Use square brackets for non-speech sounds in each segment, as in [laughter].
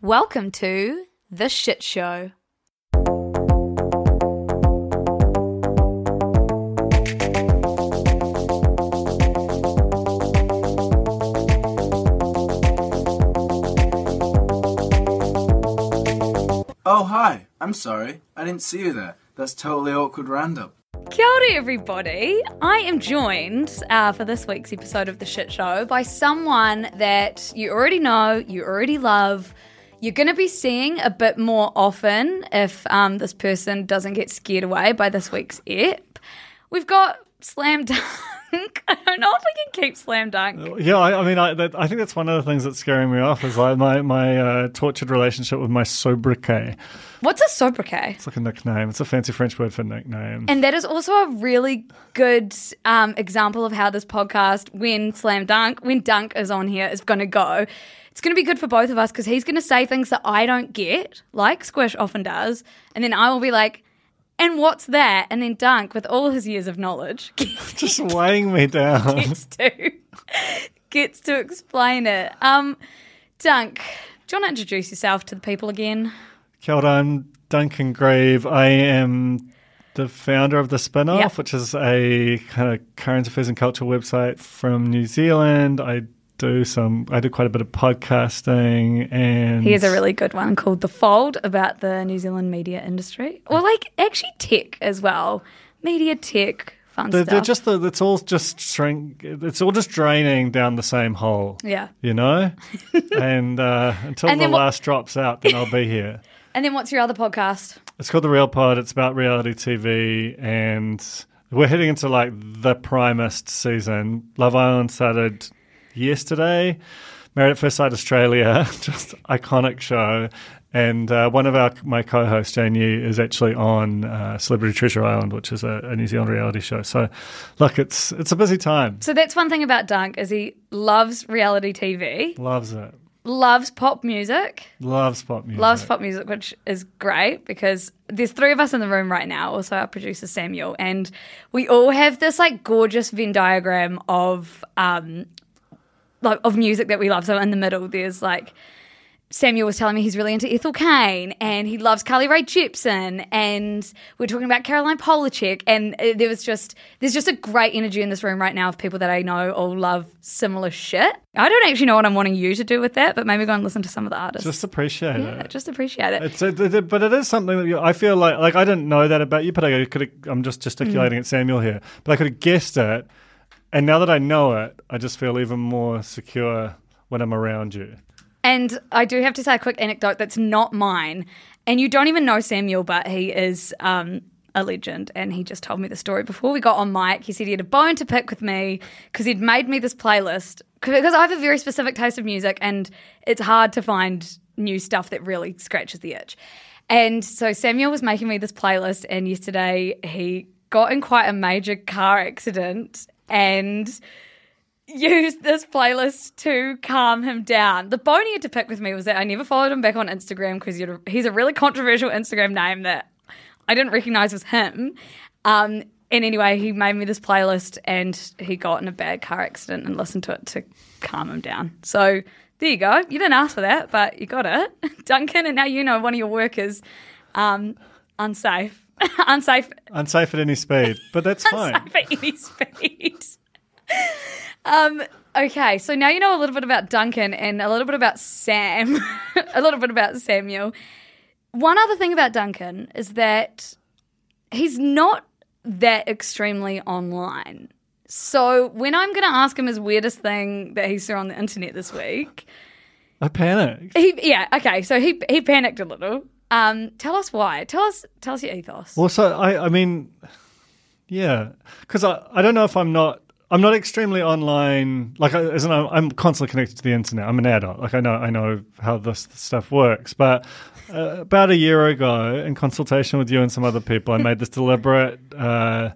Welcome to The Shit Show. Oh, hi. I'm sorry. I didn't see you there. That's totally awkward random. Kia ora, everybody. I am joined uh, for this week's episode of The Shit Show by someone that you already know, you already love. You're going to be seeing a bit more often if um, this person doesn't get scared away by this week's ep. We've got Slam Dunk. [laughs] I don't know if we can keep Slam Dunk. Yeah, I, I mean, I, that, I think that's one of the things that's scaring me off is like my my uh, tortured relationship with my sobriquet. What's a sobriquet? It's like a nickname. It's a fancy French word for nickname. And that is also a really good um, example of how this podcast, when Slam Dunk, when Dunk is on here, is going to go. It's going to be good for both of us because he's going to say things that I don't get, like Squish often does. And then I will be like, and what's that? And then Dunk, with all his years of knowledge, [laughs] [laughs] Just weighing me down. gets to [laughs] gets to explain it. Um, Dunk, do you want to introduce yourself to the people again? Kia ora, I'm Duncan Greive. I am the founder of The Spinoff, Yep. which is a kind of current affairs and culture website from New Zealand. I do some, I do quite a bit of podcasting and... He has a really good one called The Fold about the New Zealand media industry. Or like actually tech as well. Media tech, fun They're, stuff. they're just the, it's all just shrink. It's all just draining down the same hole. Yeah. you know. [laughs] and uh, until And the then what- last drops out, then I'll be here. [laughs] And then what's your other podcast? It's called the Real Pod. It's about reality TV, and we're heading into like the primest season. Love Island started yesterday. Married at First Sight Australia, [laughs] just iconic show. And uh, one of our my co-hosts, Jane Yee, is actually on uh, Celebrity Treasure Island, which is a, a New Zealand reality show. So, look, it's it's a busy time. So that's one thing about Dunk is he loves reality TV, Loves it. loves pop music, Loves pop music. loves pop music, which is great because there's three of us in the room right now, also our producer Samuel, and we all have this like gorgeous Venn diagram of um like of music that we love. So in the middle there's like Samuel was telling me he's really into Ethel Cain and he loves Carly Rae Jepsen and we're talking about Caroline Polachek and uh, there was just there's just a great energy in this room right now of people that I know all love similar shit. I don't actually know what I'm wanting you to do with that, but maybe go and listen to some of the artists. Just appreciate yeah, it. just appreciate it. It's a, but it is something that you, I feel like like I didn't know that about you, but I could I'm just gesticulating Mm. at Samuel here, but I could have guessed it, and now that I know it, I just feel even more secure when I'm around you. And I do have to say a quick anecdote that's not mine. And you don't even know Samuel, but he is um, a legend. And he just told me the story before we got on mic. He said he had a bone to pick with me because he'd made me this playlist. Because I have a very specific taste of music, and it's hard to find new stuff that really scratches the itch. And so Samuel was making me this playlist, and yesterday he got in quite a major car accident and used this playlist to calm him down. The bone he had to pick with me was that I never followed him back on Instagram because he's a really controversial Instagram name that I didn't recognize was him. Um, and anyway, he made me this playlist and he got in a bad car accident and listened to it to calm him down. So there you go. You didn't ask for that, but you got it. [laughs] Duncan, and now you know one of your workers um, unsafe. Unsafe Unsafe at any speed, but that's [laughs] fine. unsafe at any speed. [laughs] um, okay, so now you know a little bit about Duncan and a little bit about Sam, [laughs] a little bit about Samuel. One other thing about Duncan is that he's not that extremely online. So when I'm going to ask him his weirdest thing that he saw on the internet this week, I panicked. he yeah okay, so he he panicked a little. Um, tell us why. Tell us tell us your ethos. Well, so I, I mean, yeah, because I, I don't know if I'm not I'm not extremely online. Like, I, as in, I'm, I'm constantly connected to the internet. I'm an adult. Like, I know, I know how this stuff works. But uh, about a year ago, in consultation with you and some other people, I made this deliberate uh,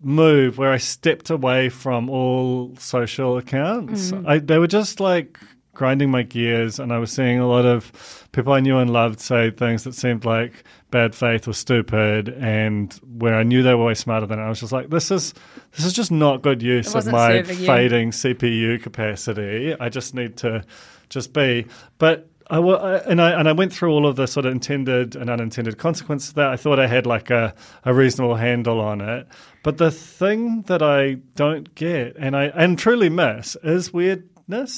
move where I stepped away from all social accounts. I, they were just like grinding my gears, and I was seeing a lot of people I knew and loved say things that seemed like bad faith or stupid, and where I knew they were way smarter than I was just like, this is this is just not good use of my fading CPU capacity. I just need to just be, but. I, and I and I went through all of the sort of intended and unintended consequences that. I thought I had like a, a reasonable handle on it. But the thing that I don't get and I and truly miss is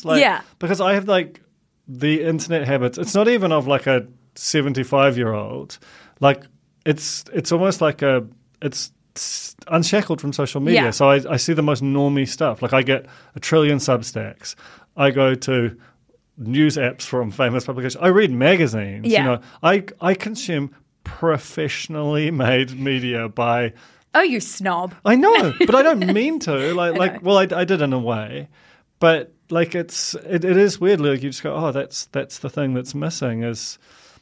Like Yeah. because I have like the internet habits. It's not even of like a seventy five year old. Like it's it's almost like a it's unshackled from social media. Yeah. So I, I see the most normie stuff. Like I get a trillion substacks. I go to news apps from famous publications. I read magazines. Yeah. You know, I I consume professionally made media by Oh, you snob. I know, but I don't [laughs] mean to. Like, like, well, I, I did in a way, but like, it's it, it is weird. Like, you just go, oh, that's that's the thing that's missing. Is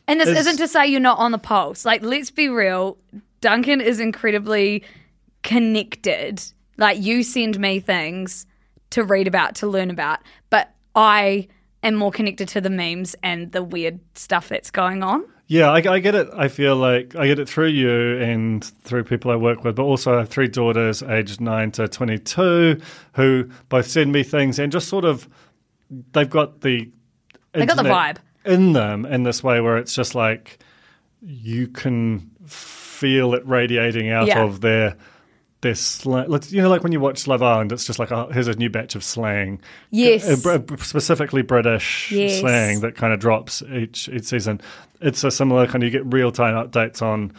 And this Is- isn't to say you're not on the pulse. Like, let's be real. Duncan is incredibly connected. Like, you send me things to read about, to learn about, but I am more connected to the memes and the weird stuff that's going on. Yeah, I, I get it. I feel like I get it through you and through people I work with, but also I have three daughters, aged nine to twenty-two, who both send me things and just sort of they've got the They got the vibe. in them in this way where it's just like you can feel it radiating out Yeah. of their their slang. Let's- You know, like when you watch Love Island, it's just like, oh, here's a new batch of slang. Yes. Specifically British Yes. slang that kind of drops each each season. It's a similar kind of you get real time updates on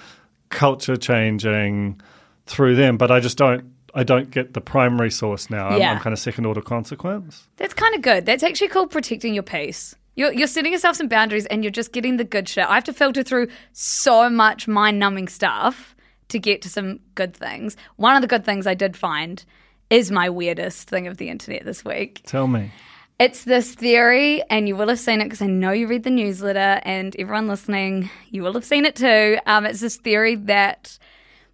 culture changing through them, but I just don't. I don't get the primary source now. I'm, Yeah. I'm kind of second order consequence. That's kind of good. That's actually called protecting your peace. You're, you're setting yourself some boundaries and you're just getting the good shit. I have to filter through so much mind numbing stuff to get to some good things. One of the good things I did find is my weirdest thing of the internet this week. Tell me. It's this theory, and you will have seen it because I know you read the newsletter, and everyone listening, you will have seen it too. Um, it's this theory that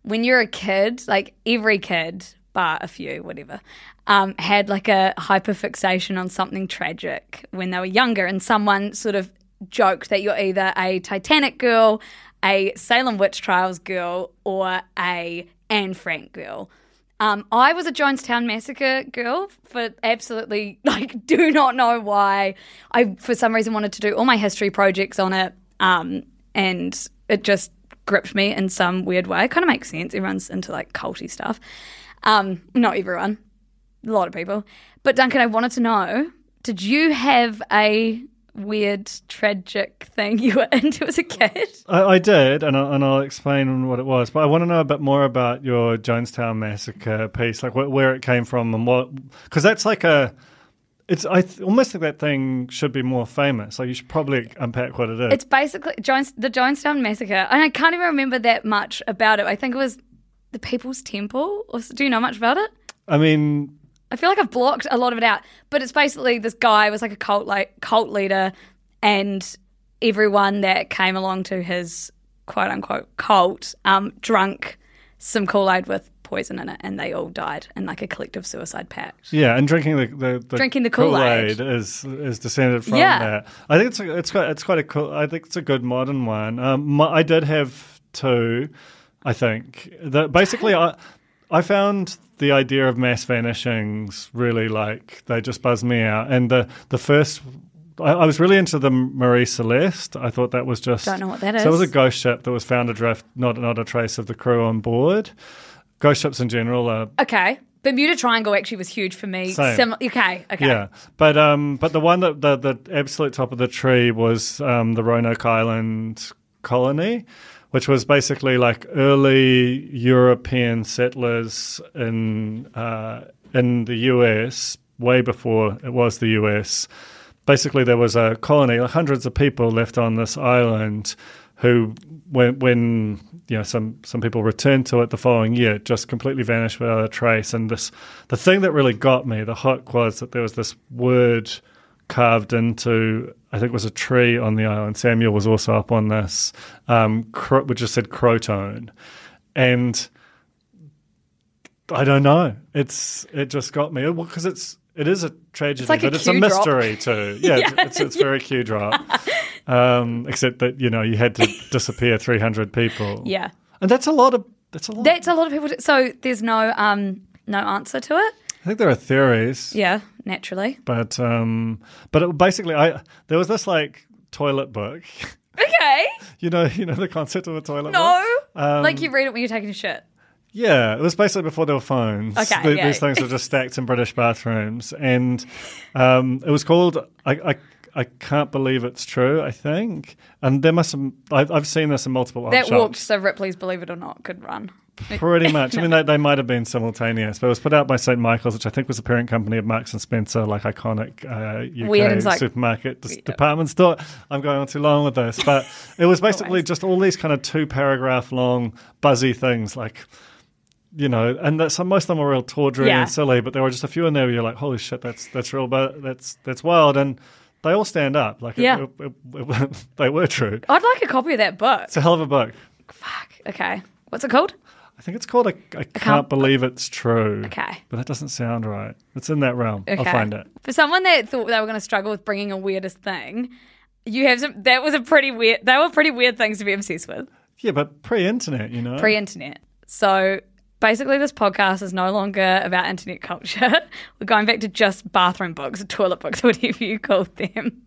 when you're a kid, like every kid, bar a few, whatever, um, had like a hyperfixation on something tragic when they were younger, and someone sort of joked that you're either a Titanic girl, a Salem witch trials girl, or a Anne Frank girl. Um, I was a Jonestown massacre girl for absolutely [laughs] like do not know why. I for some reason wanted to do all my history projects on it, um, and it just gripped me in some weird way. It kind of makes sense. Everyone's into like culty stuff. Um, not everyone, a lot of people. But Duncan, I wanted to know: Did you have a weird, tragic thing you were [laughs] into as a kid? I, I did, and, I, and I'll explain what it was. But I want to know a bit more about your Jonestown massacre piece, like wh- where it came from and what, because that's like a, it's I th- almost think that thing should be more famous. Like you should probably unpack what it is. It's basically Jones, the Jonestown massacre, and I can't even remember that much about it. I think it was the People's Temple. Or, do you know much about it? I mean, I feel like I've blocked a lot of it out, but it's basically this guy was like a cult like cult leader, and everyone that came along to his quote unquote cult um, drunk some Kool Aid with poison in it, and they all died in like a collective suicide pact. yeah, and drinking the the, the Drinking the Kool-Aid. is is descended from Yeah. that. I think it's a, it's quite it's quite a cool. I think it's a good modern one. Um, my, I did have two. I think that basically I I found the idea of mass vanishings really like they just buzz me out. And the the first. I I was really into the Marie Celeste. I thought that was just Don't know what that is. So it was a ghost ship that was found adrift, not not a trace of the crew on board. Ghost ships in general are Okay, Bermuda Triangle actually was huge for me. Same. Sim- okay, okay. Yeah, but um, but the one that the the absolute top of the tree was um, the Roanoke Island colony, which was basically like early European settlers in uh, in the US, way before it was the US. Basically, there was a colony, like hundreds of people left on this island, who when when you know some some people returned to it the following year, just completely vanished without a trace. And this the thing that really got me, the hook, was that there was this word carved into I think it was a tree on the island. Samuel was also up on this, um, cro- which just said Croatoan, and I don't know. It's it just got me because it's it is a tragedy, like a but it's a cue drop. mystery too. [laughs] Yeah, Yeah, it's, it's very cue drop. Um, except that you know you had to [laughs] disappear three hundred people. Yeah. and that's a lot of that's a lot. That's a lot of people. So there's no um no answer to it. I think there are theories. Yeah, naturally. but um, but it, basically, I there was this like toilet book. [laughs] Okay. you know, you know the concept of a toilet book. No. Um, like you read it when you're taking a shit. Yeah, it was basically before there were phones. Okay, The- yeah. These things were just stacked in British bathrooms, and um, it was called. I, I I can't believe it's true. I think, and there must have. I've, I've seen this in multiple That walked so Ripley's Believe It or Not could run. Pretty much. I mean, they, they might have been simultaneous, but it was put out by St. Michael's, which I think was the parent company of Marks and Spencer, like iconic uh, UK Weird like- supermarket dis- department store. I'm going on too long with this, but it was [laughs] basically just all these kind of two paragraph long buzzy things, like you know, and that some most of them were real tawdry Yeah. and silly, but there were just a few in there where you're like, holy shit, that's that's real, but that's that's wild, and they all stand up. Like, Yeah. it- it- it- [laughs] they were true. I'd like a copy of that book. It's a hell of a book. Fuck. Okay. What's it called? I think it's called I, I can't, can't- believe it's true. Okay. But that doesn't sound right. It's in that realm. I'll Okay. find it. For someone that thought they were going to struggle with bringing a weirdest thing, you have some. That was a pretty weird. They were pretty weird things to be obsessed with Yeah, but pre-internet, you know. pre-internet. So basically, this podcast is no longer about internet culture. [laughs] We're going back to just bathroom books, toilet books, [laughs] whatever you call them.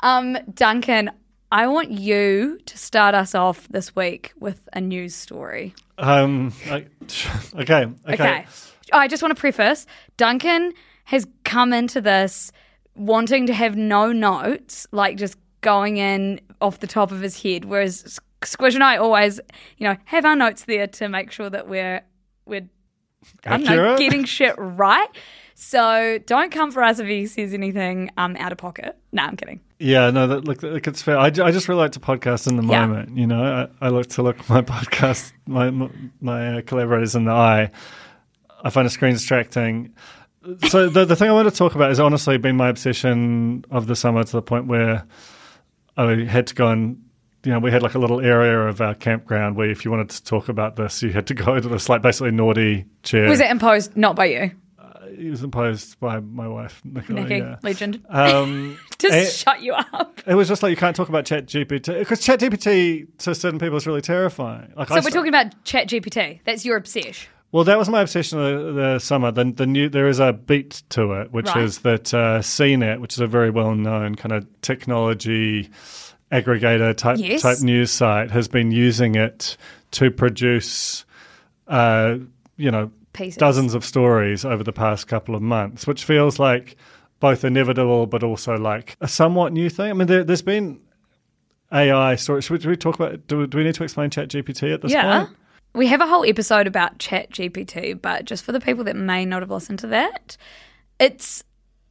Um, Duncan, I want you to start us off this week with a news story. um, I, [laughs] okay, okay. Okay. I just want to preface Duncan has come into this wanting to have no notes, like just going in off the top of his head, whereas Squish and I always, you know, have our notes there to make sure that we're we're know, getting shit right. So don't come for us if he says anything um, out of pocket. No, I'm kidding. Yeah, no, that, look, look, it's fair. I, I just really like to podcast in the Yeah. moment. You know, I, I look to look my [laughs] podcast, my my uh, collaborators in the eye. I find a screen distracting. So the the thing I want to talk about has honestly been my obsession of the summer to the point where I had to go and you know we had like a little area of our campground where if you wanted to talk about this, you had to go to this like basically naughty chair. Was it imposed not by you, It was imposed by my wife, Nicola. Nikki? Yeah. Legend. Um, [laughs] to eh, shut you up. it was just like you can't talk about Chat GPT because Chat GPT to certain people is really terrifying. Like So I we're talking about Chat GPT. That's your obsession. well, that was my obsession the, the summer. The, the new there is a beat to it, which Right. is that uh, CNET, which is a very well known kind of technology aggregator type Yes. type news site, has been using it to produce, uh, you know, Pieces. dozens of stories over the past couple of months, which feels like both inevitable but also like a somewhat new thing. I mean, there, there's been AI stories. Should we, we talk about? Do, do we need to explain Chat GPT at this Yeah. point? We have a whole episode about Chat GPT, but just for the people that may not have listened to that, it's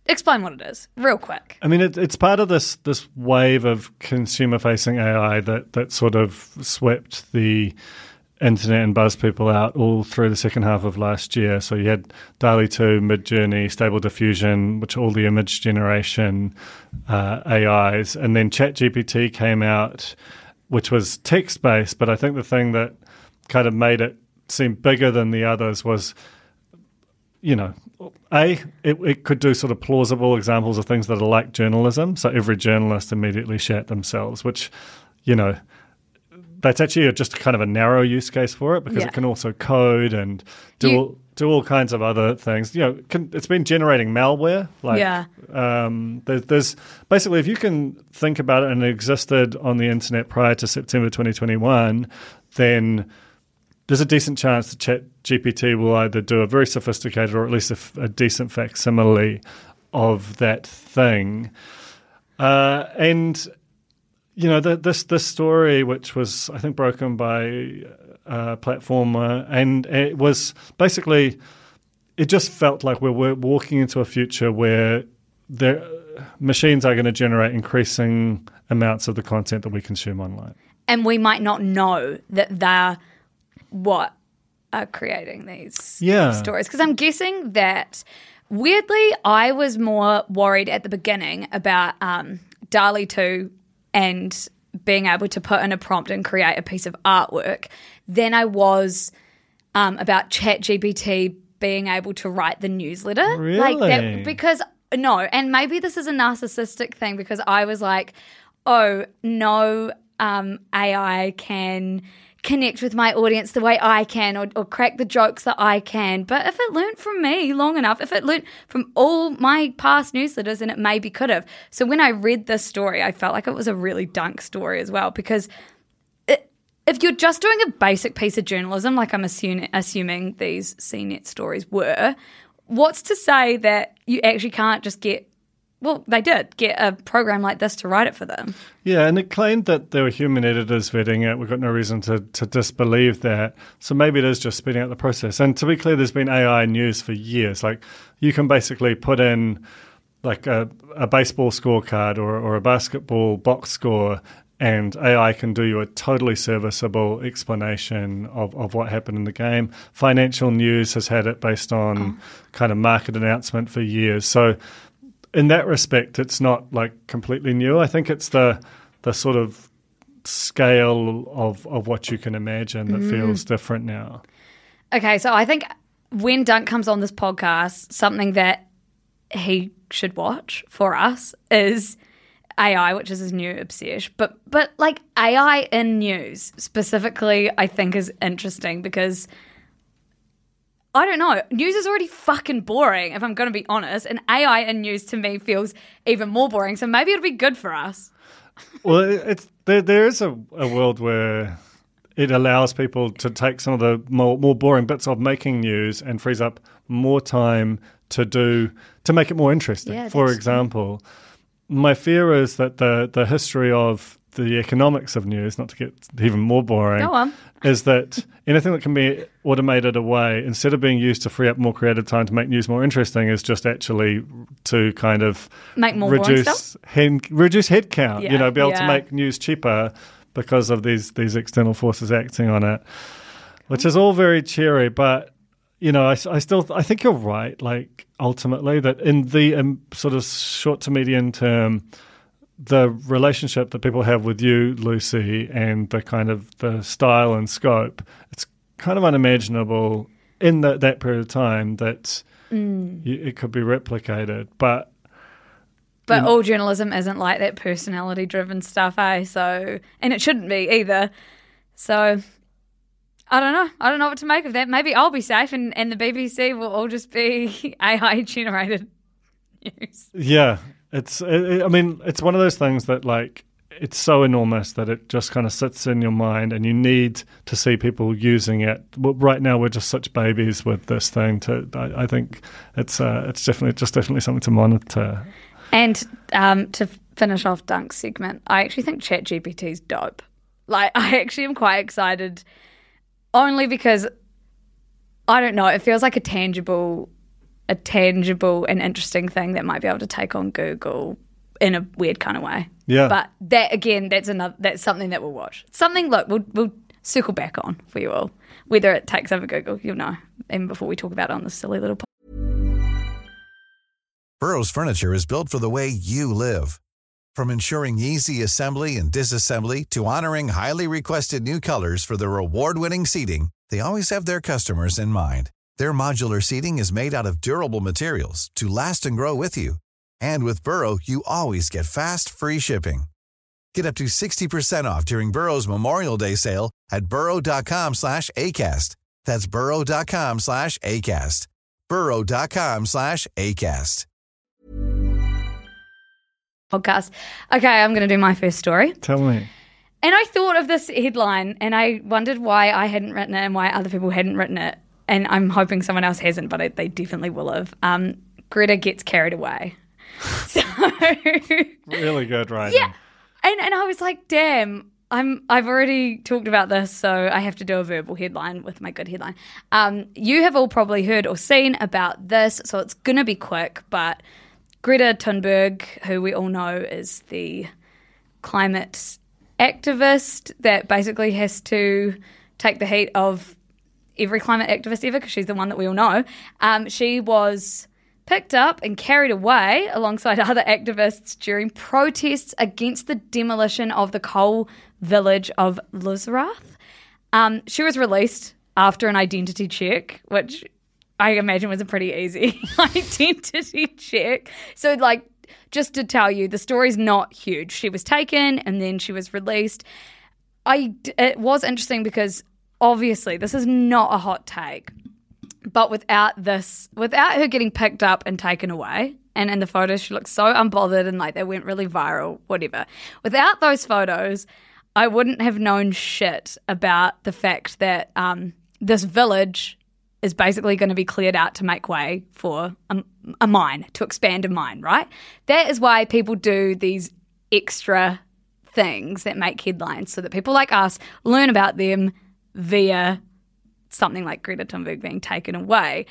explain what it is real quick. I mean, it, it's part of this this wave of consumer facing AI that that sort of swept the internet and buzz people out all through the second half of last year. So you had DALL-E 2, Midjourney, Stable Diffusion, which all the image generation uh, AIs, and then ChatGPT came out, which was text based. But I think the thing that kind of made it seem bigger than the others was you know, a it, it could do sort of plausible examples of things that are like journalism. So every journalist immediately shat themselves, which, you know, that's actually a, just kind of a narrow use case for it because Yeah. it can also code and do You- all, do all kinds of other things. You know, can, it's been generating malware. Like, Yeah. um, there's, there's basically if you can think about it and it existed on the internet prior to September 2021, then there's a decent chance that Chat GPT will either do a very sophisticated or at least a decent facsimile of that thing. Uh, and you know the, this this story, which was I think broken by uh, platformer, and it was basically it just felt like we we're walking into a future where there machines are going to generate increasing amounts of the content that we consume online. and we might not know that they're what are creating these Yeah. stories. Because I'm guessing that weirdly, I was more worried at the beginning about um, DALL-E 2 and being able to put in a prompt and create a piece of artwork than I was um, about ChatGPT being able to write the newsletter. Like that because no, and maybe this is a narcissistic thing because I was like, oh no, um, AI can connect with my audience the way I can or, or crack the jokes that I can. But if it learnt from me long enough, if it learnt from all my past newsletters, and it maybe could have. So when I read this story, I felt like it was a really dunk story as well because if you're just doing a basic piece of journalism, like I'm assuming, assuming these CNET stories were, what's to say that you actually can't just get, well, they did get a program like this to write it for them. Yeah, and it claimed that there were human editors vetting it. We've got no reason to, to disbelieve that. So maybe it is just speeding up the process. And to be clear, there's been AI news for years. Like you can basically put in like a, a baseball scorecard or, or a basketball box score, and AI can do you a totally serviceable explanation of, of what happened in the game. Financial news has had it based on oh. kind of market announcement for years. So in that respect, it's not like completely new. I think it's the the sort of scale of of what you can imagine that mm. feels different now. Okay, so I think when Dunk comes on this podcast, something that he should watch for us is AI, which is his new obsession. But but like AI in news specifically, I think is interesting because I don't know. News is already fucking boring, if I'm going to be honest. And AI and news to me feels even more boring. So maybe it'll be good for us. [laughs] Well, it's there. There is a, a world where it allows people to take some of the more, more boring bits of making news and frees up more time to do to make it more interesting. Yeah, For example, my fear is that the the history of the economics of news, not to get even more boring, Go on. is that anything that can be automated away, instead of being used to free up more creative time to make news more interesting, is just actually to kind of Make more reduce head, reduce headcount. Yeah, you know, be able yeah. to make news cheaper because of these these external forces acting on it, which is all very cheery, but. You know, I, I still I think you're right. Like ultimately, that in the um, sort of short to medium term, the relationship that people have with you, Lucy, and the kind of the style and scope, it's kind of unimaginable in that that period of time that Mm. you, it could be replicated. But But all journalism isn't like that personality driven stuff, eh? So, and it shouldn't be either. So, I don't know. I don't know what to make of that. Maybe I'll be safe and, and the BBC will all just be [laughs] AI generated news. yeah, it's. It, it- I mean, it's one of those things that like it's so enormous that it just kind of sits in your mind, and you need to see people using it. Right now, we're just such babies with this thing. To I, I think it's uh, it's definitely just definitely something to monitor. And um, to finish off Dunk's segment, I actually think ChatGPT is dope. Like, [laughs] I actually am quite excited only because I don't know, it feels like a tangible, a tangible and interesting thing that might be able to take on Google in a weird kind of way. Yeah. But that again, that's another that's something that we'll watch. Something look, we'll we'll circle back on for you all. Whether it takes over Google, you'll know. Even before we talk about it on this silly little podcast. Burrow's furniture is built for the way you live. From ensuring easy assembly and disassembly to honoring highly requested new colors for their award-winning seating, they always have their customers in mind. Their modular seating is made out of durable materials to last and grow with you. And with Burrow, you always get fast, free shipping. Get up to 60% off during Burrow's Memorial Day sale at burrow.com slash ACAST. That's burrow.com slash ACAST. burrow.com slash ACAST. podcast. Okay, I'm going to do my first story. Tell me. And I thought of this headline and I wondered why I hadn't written it and why other people hadn't written it. And I'm hoping someone else hasn't, but I, they definitely will have. Um, Greta gets carried away. [laughs] So, Really good writing. yeah. And, and I was like, damn, I'm, I've already talked about this, so I have to do a verbal headline with my good headline. Um, you have all probably heard or seen about this, so it's going to be quick, but Greta Thunberg, who we all know is the climate activist that basically has to take the heat of every climate activist ever because she's the one that we all know. Um, she was picked up and carried away alongside [laughs] other activists during protests against the demolition of the coal village of Lützerath. Um, she was released after an identity check, which I imagine was a pretty easy [laughs] identity check. So, like, just to tell you, the story's not huge. She was taken and then she was released. I it was interesting because obviously this is not a hot take, but without this, without her getting picked up and taken away, and in the photos she looks so unbothered and like they went really viral, whatever. Without those photos, I wouldn't have known shit about the fact that um, this village is basically going to be cleared out to make way for a, a mine, to expand a mine, right? That is why people do these extra things that make headlines so that people like us learn about them via something like Greta Thunberg being taken away.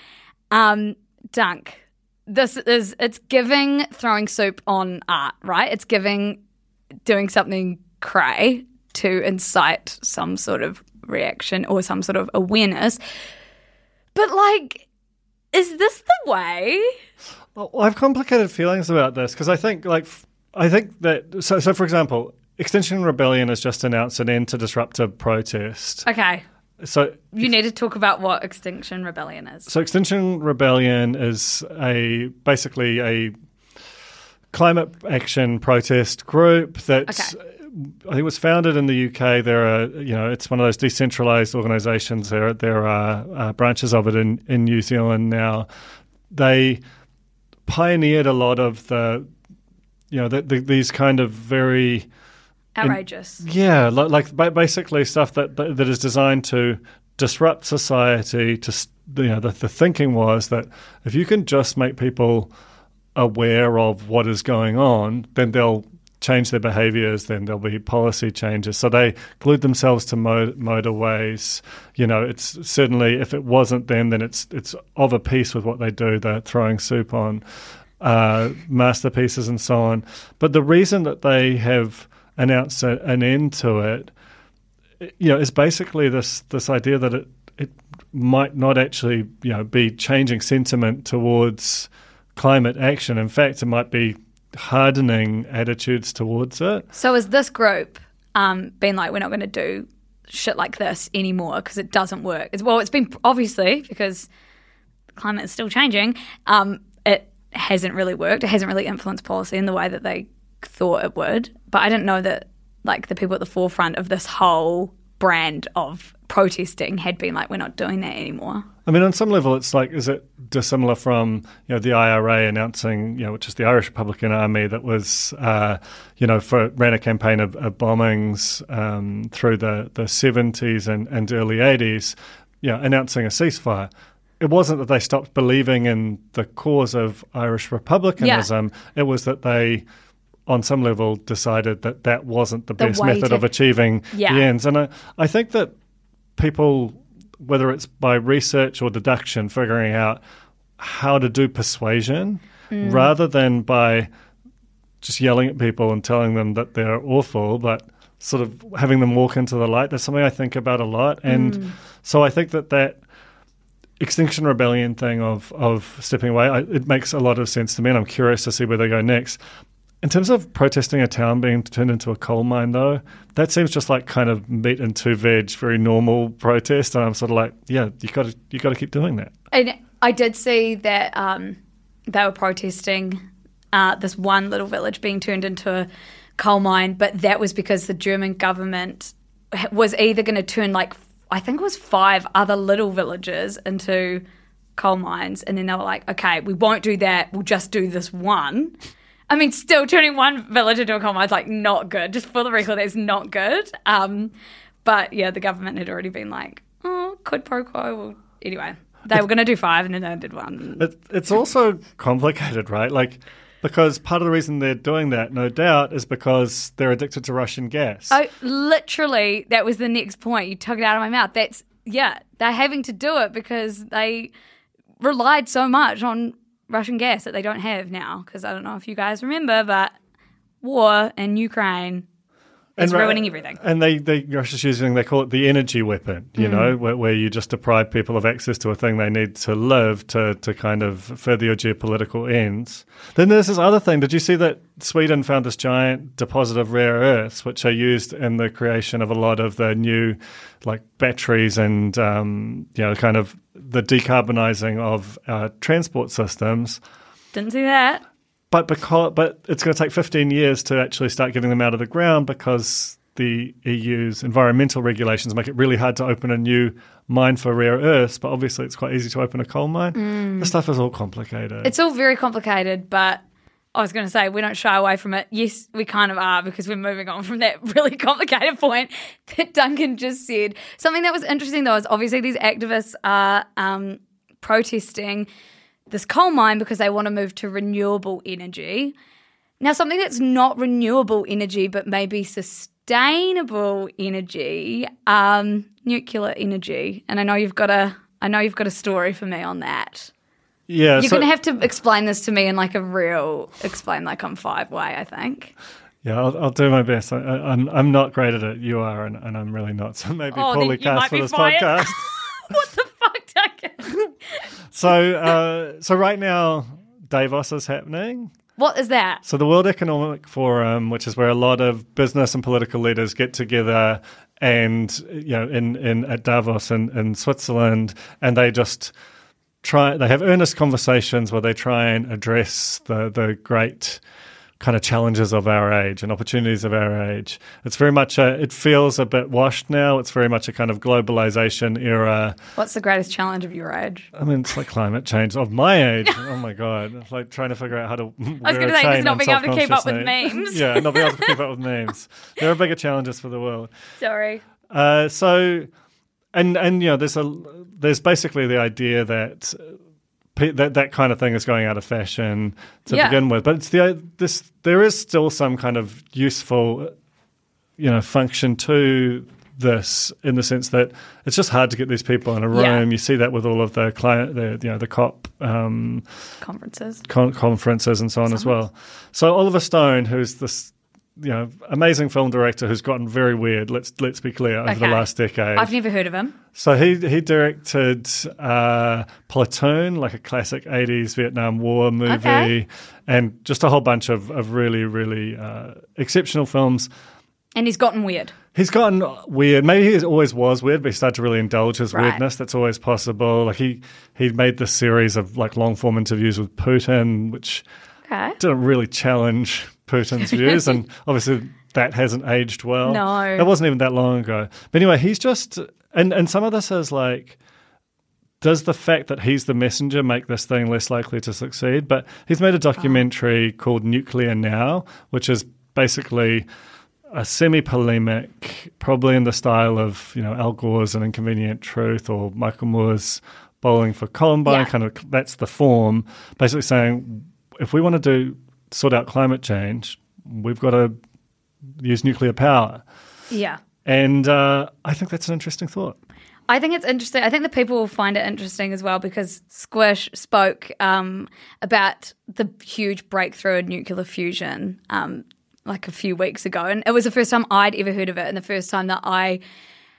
Um, Dunk, this is it's giving throwing soup on art, right? It's giving doing something cray to incite some sort of reaction or some sort of awareness. But like, is this the way? Well, I have complicated feelings about this because I think, like, I think that so. So, for example, Extinction Rebellion has just announced an end to disruptive protest. Okay, So, you need to talk about what Extinction Rebellion is. so Extinction Rebellion is a basically a climate action protest group that Okay. I think was founded in the UK. There are, you know, it's one of those decentralized organizations. There, there are uh, branches of it in, in New Zealand now. They pioneered a lot of the, you know, the, the, these kind of very Outrageous. yeah, like, like basically stuff that, that that is designed to disrupt society. To you know, the, the thinking was that if you can just make people aware of what is going on, then they'll change their behaviors. Then there'll be policy changes. So they glued themselves to mo- motorways. You know, it's certainly if it wasn't them, then it's it's of a piece with what they do. They're throwing soup on uh, masterpieces and so on. But the reason that they have announced a, an end to it, you know, is basically this this idea that it it might not actually you know be changing sentiment towards climate action. In fact, it might be hardening attitudes towards it. So is this group um, been like, we're not going to do shit like this anymore because it doesn't work? It's, well, it's been obviously because climate is still changing. Um, it hasn't really worked. It hasn't really influenced policy in the way that they thought it would. But I didn't know that like the people at the forefront of this whole brand of protesting had been like, we're not doing that anymore. I mean, on some level, it's like, is it dissimilar from you know the IRA announcing, you know, which is the Irish Republican Army that was, uh, you know, for ran a campaign of, of bombings um, through the the seventies and, and early eighties, you know, announcing a ceasefire. It wasn't that they stopped believing in the cause of Irish republicanism. It was that they, on some level, decided that that wasn't the, The best method to- of achieving Yeah. the ends. And I, I think that people, whether it's by research or deduction, figuring out how to do persuasion Mm. rather than by just yelling at people and telling them that they're awful, but sort of having them walk into the light. That's something I think about a lot. And Mm. so I think that that Extinction Rebellion thing of, of stepping away, I, it makes a lot of sense to me, and I'm curious to see where they go next. In terms of protesting a town being turned into a coal mine, though, that seems just like kind of meat and two veg, very normal protest. And I'm sort of like, yeah, you got to you got to keep doing that. And I did see that um, they were protesting uh, this one little village being turned into a coal mine, but that was because the German government was either going to turn like I think it was five other little villages into coal mines, and then they were like, "Okay, we won't do that. We'll just do this one." I mean, still turning one village into a coal mine is like not good. Just for the record, that's not good. Um, but yeah, the government had already been like, "Oh, quid pro quo." Well, anyway, they were going to do five, and then they did one. It, it's also complicated, right? Like, because part of the reason they're doing that, no doubt, is because they're addicted to Russian gas. Oh, literally, that was the next point. You took it out of my mouth. That's yeah, they're having to do it because they relied so much on Russian gas that they don't have now. Because I don't know if you guys remember, but war in Ukraine It's ra- ruining everything. And they, they Russia's using, they call it the energy weapon, you Mm. know, where, where you just deprive people of access to a thing they need to live to, to kind of further your geopolitical ends. Then there's this other thing. Did you see that Sweden found this giant deposit of rare earths, which are used in the creation of a lot of the new, like batteries and, um, you know, kind of the decarbonizing of uh, transport systems. Didn't see that. But because but it's going to take 15 years to actually start getting them out of the ground because the EU's environmental regulations make it really hard to open a new mine for rare earths. But obviously, it's quite easy to open a coal mine. This stuff is all complicated. It's all very complicated, but I was going to say we don't shy away from it. Yes, we kind of are because we're moving on from that [laughs] really complicated point that Duncan just said. Something that was interesting though is obviously these activists are um, protesting this coal mine because they want to move to renewable energy. Now, something that's not renewable energy but maybe sustainable energy, um, nuclear energy. And I know you've got a, I know you've got a story for me on that. Yeah, You're so- going to have to explain this to me in like a real explain like I'm five way. I think. yeah, I'll, I'll do my best. I, I, I'm I'm not great at it. You are, and, and I'm really not. So maybe Oh, poorly cast for this fired. podcast. [laughs] [laughs] what the fuck, Duncan? so uh, so right now, Davos is happening. what is that? So the World Economic Forum, which is where a lot of business and political leaders get together, and you know, in, in at Davos in, in Switzerland, and they just try. They have earnest conversations where they try and address the the great kind of challenges of our age and opportunities of our age. It's very much a, it feels a bit washed now. It's very much a kind of globalization era. What's the greatest challenge of your age? I mean, it's like climate change of my age. oh my god! It's like trying to figure out how to. [laughs] I was a gonna say, it's chain not being able to keep up with memes. yeah, not being able to keep up [laughs] with memes. There are bigger challenges for the world. Sorry. Uh, so, and and you know, there's a there's basically the idea that. uh, That that kind of thing is going out of fashion to Yeah. begin with, but it's the this there is still some kind of useful, you know, function to this in the sense that it's just hard to get these people in a room. Yeah. You see that with all of the client, the you know, the COP um, Conferences. con- conferences and so on as well. So Oliver Stone, who's this you know amazing film director who's gotten very weird. Let's let's be clear over the last decade. I've never heard of him. So he he directed uh, Platoon, like a classic '80s Vietnam War movie, Okay. and just a whole bunch of of really really uh, exceptional films. And he's gotten weird. He's gotten weird. Maybe he always was weird, but he started to really indulge his Right. weirdness. That's always possible. Like he he made this series of like long form interviews with Putin, which Okay. didn't really challenge Putin's [laughs] views, and obviously that hasn't aged well. No. that wasn't even that long ago. But anyway, he's just and and some of this is like. Does the fact that he's the messenger make this thing less likely to succeed? But he's made a oh. documentary called Nuclear Now, which is basically a semi-polemic, probably in the style of you know Al Gore's An Inconvenient Truth or Michael Moore's Bowling for Columbine. Yeah. Kind of that's the form. Basically saying if we want to do sort out climate change, we've got to use nuclear power. Yeah. And uh, I think that's an interesting thought. I think it's interesting. I think the people will find it interesting as well because Squish spoke um, about the huge breakthrough in nuclear fusion um, like a few weeks ago. And it was the first time I'd ever heard of it and the first time that I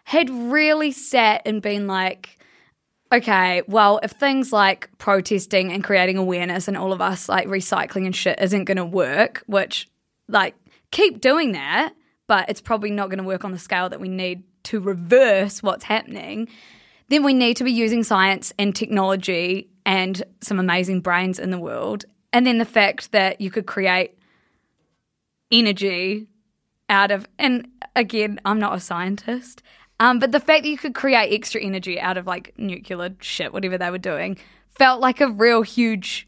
had really sat and been like, okay, well, if things like protesting and creating awareness and all of us like recycling and shit isn't going to work, which like keep doing that, but it's probably not going to work on the scale that we need to reverse what's happening, then we need to be using science and technology and some amazing brains in the world. And then the fact that you could create energy out of, and again, I'm not a scientist, um, but the fact that you could create extra energy out of like nuclear shit, whatever they were doing, felt like a real huge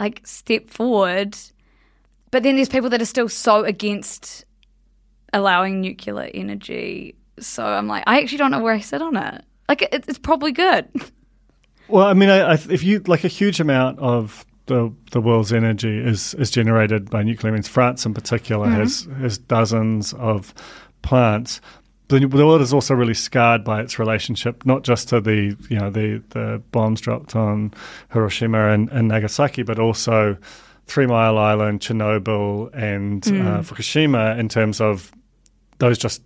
like step forward. But then there's people that are still so against allowing nuclear energy. So I'm like, I actually don't know where I sit on it. Like, it, it's probably good. [laughs] Well, I mean, I, I, if you like a huge amount of the the world's energy is is generated by nuclear. means France, in particular, has has dozens of plants. The, the world is also really scarred by its relationship, not just to the you know the the bombs dropped on Hiroshima and, and Nagasaki, but also Three Mile Island, Chernobyl, and uh, Fukushima in terms of those just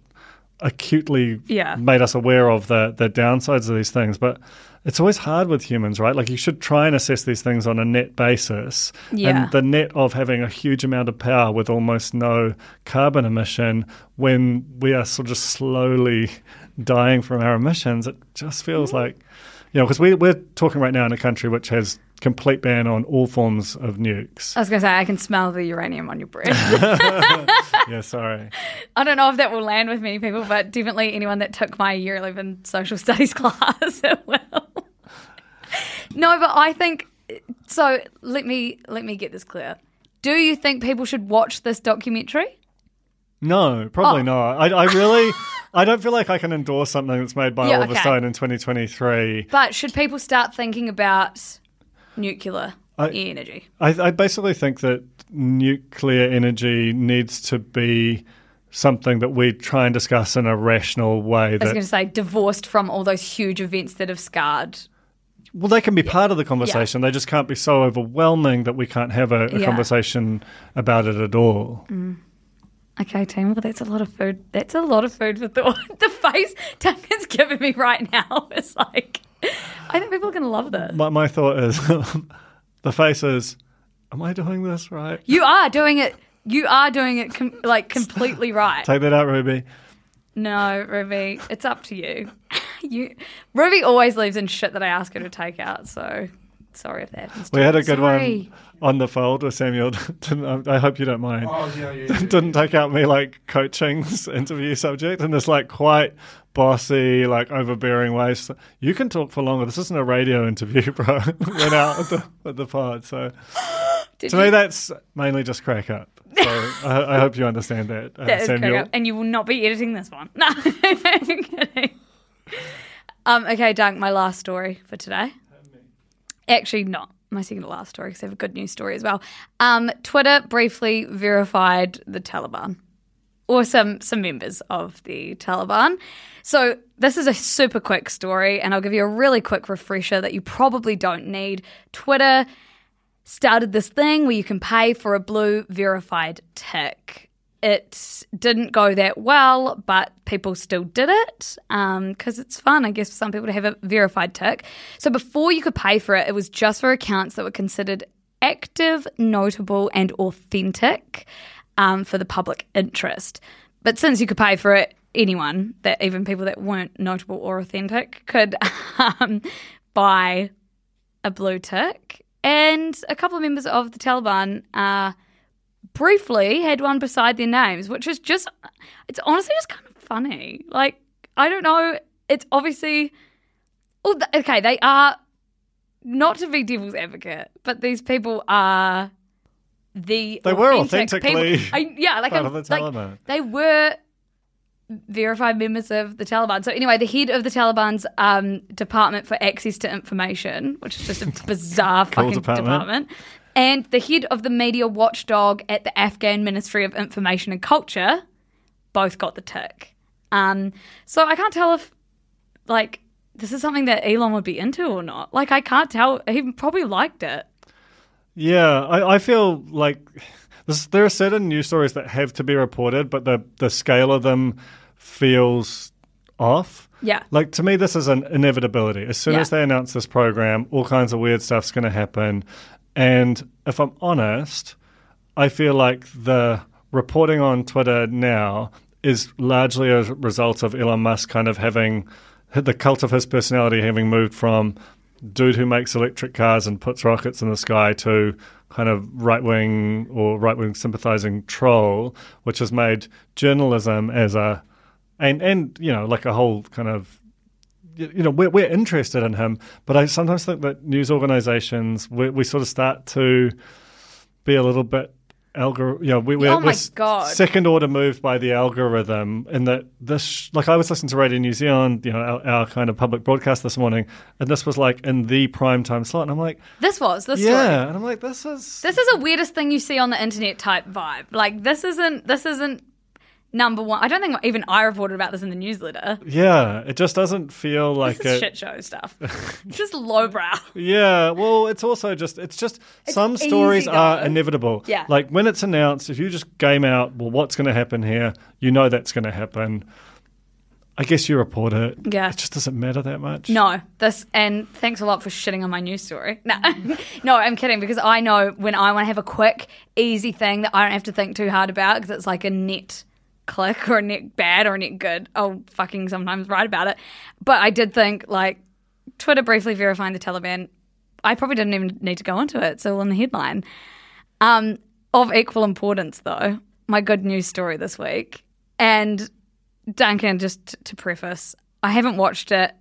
acutely Yeah. made us aware of the the downsides of these things. But it's always hard with humans, right? Like you should try and assess these things on a net basis. Yeah. And the net of having a huge amount of power with almost no carbon emission when we are sort of slowly dying from our emissions, it just feels like, you know, because we, we're talking right now in a country which has complete ban on all forms of nukes. I was going to say, I can smell the uranium on your breath. [laughs] yeah, sorry. [laughs] I don't know if that will land with many people, but definitely anyone that took my year 11 social studies [laughs] class it will. [laughs] no, but I think so. Let me let me get this clear. Do you think people should watch this documentary? No, probably Oh. not. I, I really, I don't feel like I can endorse something that's made by Yeah, Oliver okay. Stone in 2023. But should people start thinking about nuclear I- energy? I, I basically think that nuclear energy needs to be something that we try and discuss in a rational way. I was That going to say divorced from all those huge events that have scarred. Well, they can be part of the conversation. They just can't be so overwhelming that we can't have a, a Yeah. conversation about it at all. Mm. Okay, team. Well, that's a lot of food. That's a lot of food for thought. [laughs] The face Duncan's giving me right now [laughs] is like, I think people are going to love this. My, my thought is, [laughs] the face is, am I doing this right? You are doing it. You are doing it com- like completely right. Take that out, Ruby. No, Ruby, it's up to you. [laughs] you, Ruby always leaves in shit that I ask her to take out. So sorry if that happens. We had a good Sorry. one on the fold with Samuel. [laughs] Didn't- I hope you don't mind. Oh, yeah, yeah, yeah. [laughs] Didn't take out me like coaching's interview subject in this like quite bossy, like overbearing way. So, you can talk for longer. This isn't a radio interview, bro. Went out at the, at the pod. So [gasps] Did to you- me, that's mainly just crack up. So I, I hope you understand that, uh, That is Samuel. correct. And you will not be editing this one. No, I'm kidding. Um, okay, Dunc, my last story for today. Actually, not my second to last story because I have a good news story as well. Um, Twitter briefly verified the Taliban or some some members of the Taliban. So this is a super quick story, and I'll give you a really quick refresher that you probably don't need. Twitter started this thing where you can pay for a blue verified tick. It didn't go that well, but people still did it because it's fun, I guess, for some people to have a verified tick. So before you could pay for it, it was just for accounts that were considered active, notable, and authentic um, for the public interest. But since you could pay for it, anyone, that even people that weren't notable or authentic, could [laughs] um, buy a blue tick. And a couple of members of the Taliban uh, briefly had one beside their names, which is just, it's honestly just kind of funny. Like, I don't know. It's obviously, oh, okay, they are, not to be devil's advocate, but these people are the. They were authentically. I, yeah, like, of the like, they were verified members of the Taliban. So anyway, the head of the Taliban's um, Department for Access to Information, which is just a bizarre Cool fucking department. department. And the head of the media watchdog at the Afghan Ministry of Information and Culture, both got the tick. Um, so I can't tell if like this is something that Elon would be into or not. Like I can't tell. He probably liked it. Yeah, I, I feel like this, there are certain news stories that have to be reported, but the, the scale of them feels off. Yeah. Like to me, this is an inevitability. As soon Yeah. as they announce this program, all kinds of weird stuff's going to happen. And if I'm honest, I feel like the reporting on Twitter now is largely a result of Elon Musk kind of having the cult of his personality having moved from dude who makes electric cars and puts rockets in the sky to kind of right wing or right wing sympathizing troll, which has made journalism as a and and you know like a whole kind of you know we're, we're interested in him but i sometimes think that news organizations we, we sort of start to be a little bit algor you know we, we're, Oh my we're God. second order moved by the algorithm in that this like i was listening to radio new zealand you know our, our kind of public broadcast this morning and this was like in the prime time slot and i'm like This was this yeah story. and i'm like this is This is a weirdest thing you see on the internet type vibe. Like this isn't this isn't number one. I don't think even I reported about this in the newsletter. Yeah, it just doesn't feel like This is it. shit show stuff. [laughs] It's just lowbrow. Yeah, well, it's also just it's just some stories easy, are inevitable. Yeah. Like when it's announced, if you just game out, well, what's going to happen here? You know that's going to happen. I guess you report it. Yeah. It just doesn't matter that much. No, this and thanks a lot for shitting on my news story. [laughs] No, no, I'm kidding because I know when I want to have a quick, easy thing that I don't have to think too hard about because it's like a net click or net bad or net good. I'll fucking sometimes write about it. But I did think like Twitter briefly verifying the Taliban. I probably didn't even need to go into it. All in the headline. Um, of equal importance, though, my good news story this week. And Duncan, just t- to preface, I haven't watched it,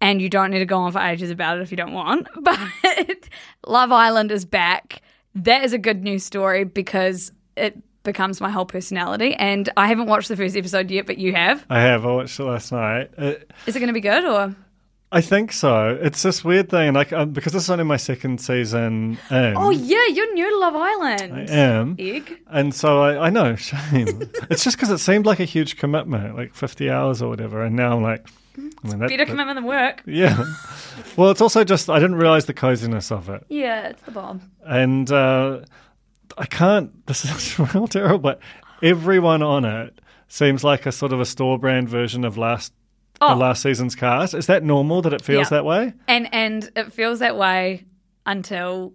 and you don't need to go on for ages about it if you don't want. [laughs] But [laughs] Love Island is back. That is a good news story because it becomes my whole personality. And I haven't watched the first episode yet, but you have. I have. I watched it last night. It, Is it going to be good or? I think so. It's this weird thing, like um, because this is only my second season in. Oh yeah, you're new to Love Island. I am. Egg. And so I, I know, [laughs] shame. it's just because it seemed like a huge commitment, like 50 hours or whatever. And now I'm like, I mean, that, Better that- commitment than work. Yeah. well, it's also just, I didn't realize the coziness of it. Yeah, it's the bomb. And uh, I can't, [laughs] this is real terrible, but everyone on it seems like a sort of a store brand version of last. Oh. The last season's cast. Is that normal that it feels Yeah. that way? And and it feels that way until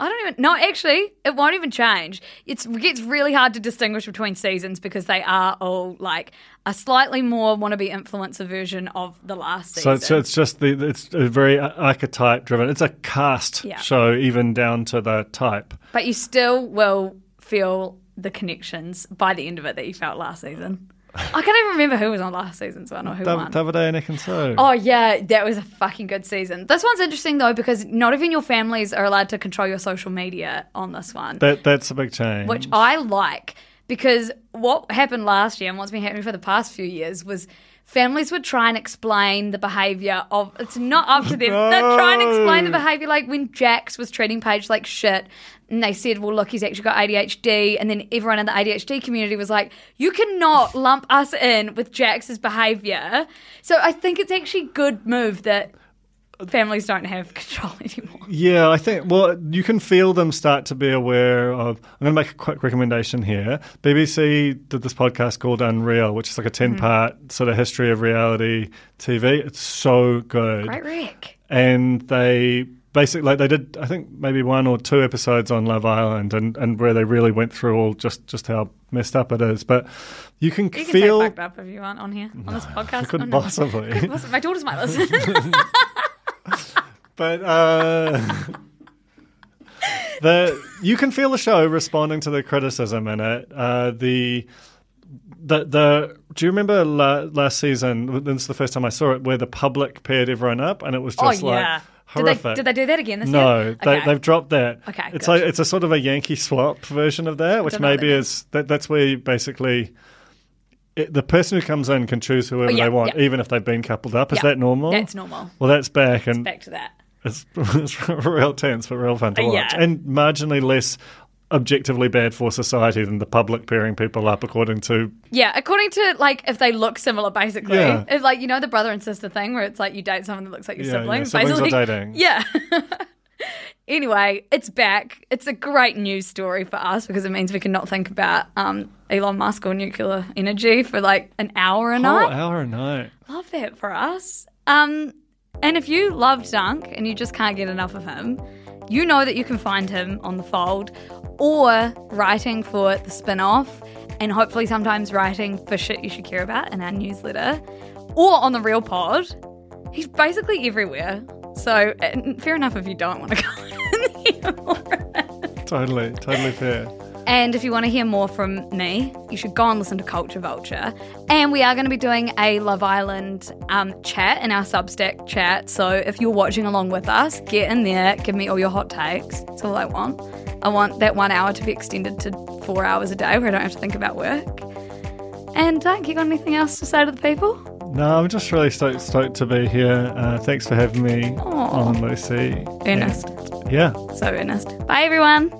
I don't even no, actually, it won't even change. It's it gets really hard to distinguish between seasons because they are all like a slightly more wannabe influencer version of the last So season. it's, it's just the it's a very archetype driven. It's a cast Yeah. show, even down to the type. but you still will feel the connections by the end of it that you felt last season. I can't even remember who was on last season's one or who won. Dav- Davide and Ekin Oh yeah, that was a fucking good season. This one's interesting though because not even your families are allowed to control your social media on this one, That that's a big change. which I like because what happened last year and what's been happening for the past few years was families would try and explain the behavior of it's not up to them. [laughs] They're trying to explain the behavior like when Jacques was treating Paige like shit and they said, well, look, he's actually got ADHD. And then everyone in the ADHD community was like, you cannot [laughs] lump us in with Jacques's behavior. So I think it's actually a good move that families don't have [laughs] control anymore. Yeah, I think. Well, you can feel them start to be aware of. I'm going to make a quick recommendation here. BBC did this podcast called Unreal, which is like a ten part Mm-hmm. sort of history of reality TV. It's so good, Great Rick. and they basically like they did. I think maybe one or two episodes on Love Island, and and where they really went through all just just how messed up it is. But you can You can feel. fucked up if you want on here, on this podcast. couldn't Oh, no. possibly. Couldn't possibly. My daughters might listen. [laughs] But uh, [laughs] the you can feel the show responding to the criticism in it. Uh, the the the do you remember la- last season? This is the first time I saw it, where the public paired everyone up, and it was oh just like yeah. Did they, did they do that again this no, year? they, Okay. they've dropped that. Okay, it's good. like it's a sort of a Yankee swap version of that, which don't know what maybe that is that, that's where you basically. It, the person who comes in can choose whoever Oh, yeah, they want, yeah. even if they've been coupled up. Is Yeah, that normal? That's normal. Well, that's back, and Back to that. it's, it's [laughs] real tense, but real fun to Uh, watch, and marginally less objectively bad for society than the public pairing people up according to. Yeah, according to like if they look similar, basically. Yeah. If like you know the brother and sister thing where it's like you date someone that looks like your Yeah, yeah, siblings. siblings are basically. dating. [laughs] Yeah. [laughs] anyway, it's back. It's a great news story for us because it means we can not think about um, Elon Musk or nuclear energy for like an hour a Whole night. hour a night. Love that for us. Um, and if you love Dunc and you just can't get enough of him, you know that you can find him on the fold or writing for the Spinoff and hopefully sometimes writing for shit you should care about in our newsletter or on the real pod. He's basically everywhere. So fair enough if you don't want to go. Totally, totally fair. And if you want to hear more from me, you should go and listen to Culture Vulture. And we are going to be doing a Love Island um, chat in our Substack chat. So if you're watching along with us, get in there, give me all your hot takes. That's all I want. I want that one hour to be extended to four hours a day where I don't have to think about work. And uh, you got anything else to say to the people? No, I'm just really stoked, stoked to be here. Uh, thanks for having me Aw. on, Lucy. Earnest. And, yeah. So earnest. Bye, everyone.